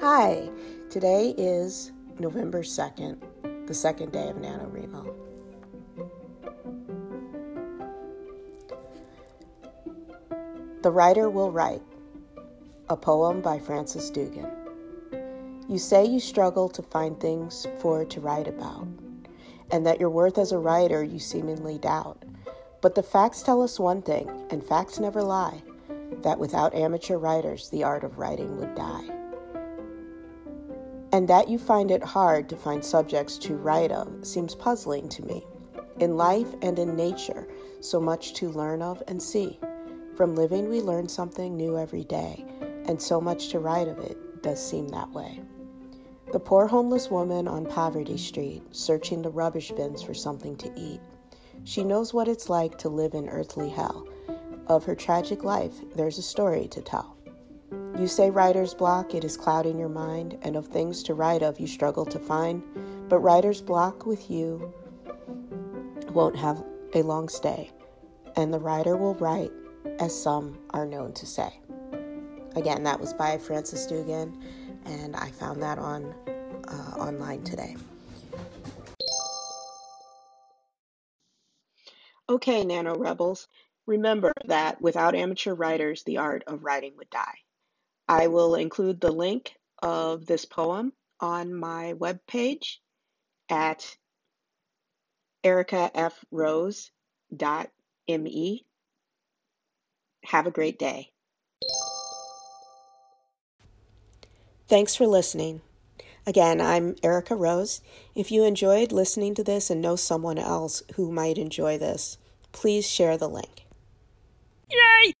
Hi, today is November 2nd, the second day of NaNoWriMo. The Writer Will Write, a poem by Francis Duggan. You say you struggle to find things for to write about, and that your worth as a writer you seemingly doubt. But the facts tell us one thing, and facts never lie that without amateur writers, the art of writing would die and that you find it hard to find subjects to write of seems puzzling to me. In life and in nature, so much to learn of and see. From living, we learn something new every day, and so much to write of it does seem that way. The poor homeless woman on Poverty Street, searching the rubbish bins for something to eat. She knows what it's like to live in earthly hell. Of her tragic life, there's a story to tell. You say writer's block, it is clouding your mind, and of things to write of you struggle to find. But writer's block with you won't have a long stay, and the writer will write as some are known to say. Again, that was by Francis Duggan, and I found that on uh, online today. Okay, Nano Rebels, remember that without amateur writers, the art of writing would die. I will include the link of this poem on my webpage at ericafrose.me. Have a great day. Thanks for listening. Again, I'm Erica Rose. If you enjoyed listening to this and know someone else who might enjoy this, please share the link. Yay!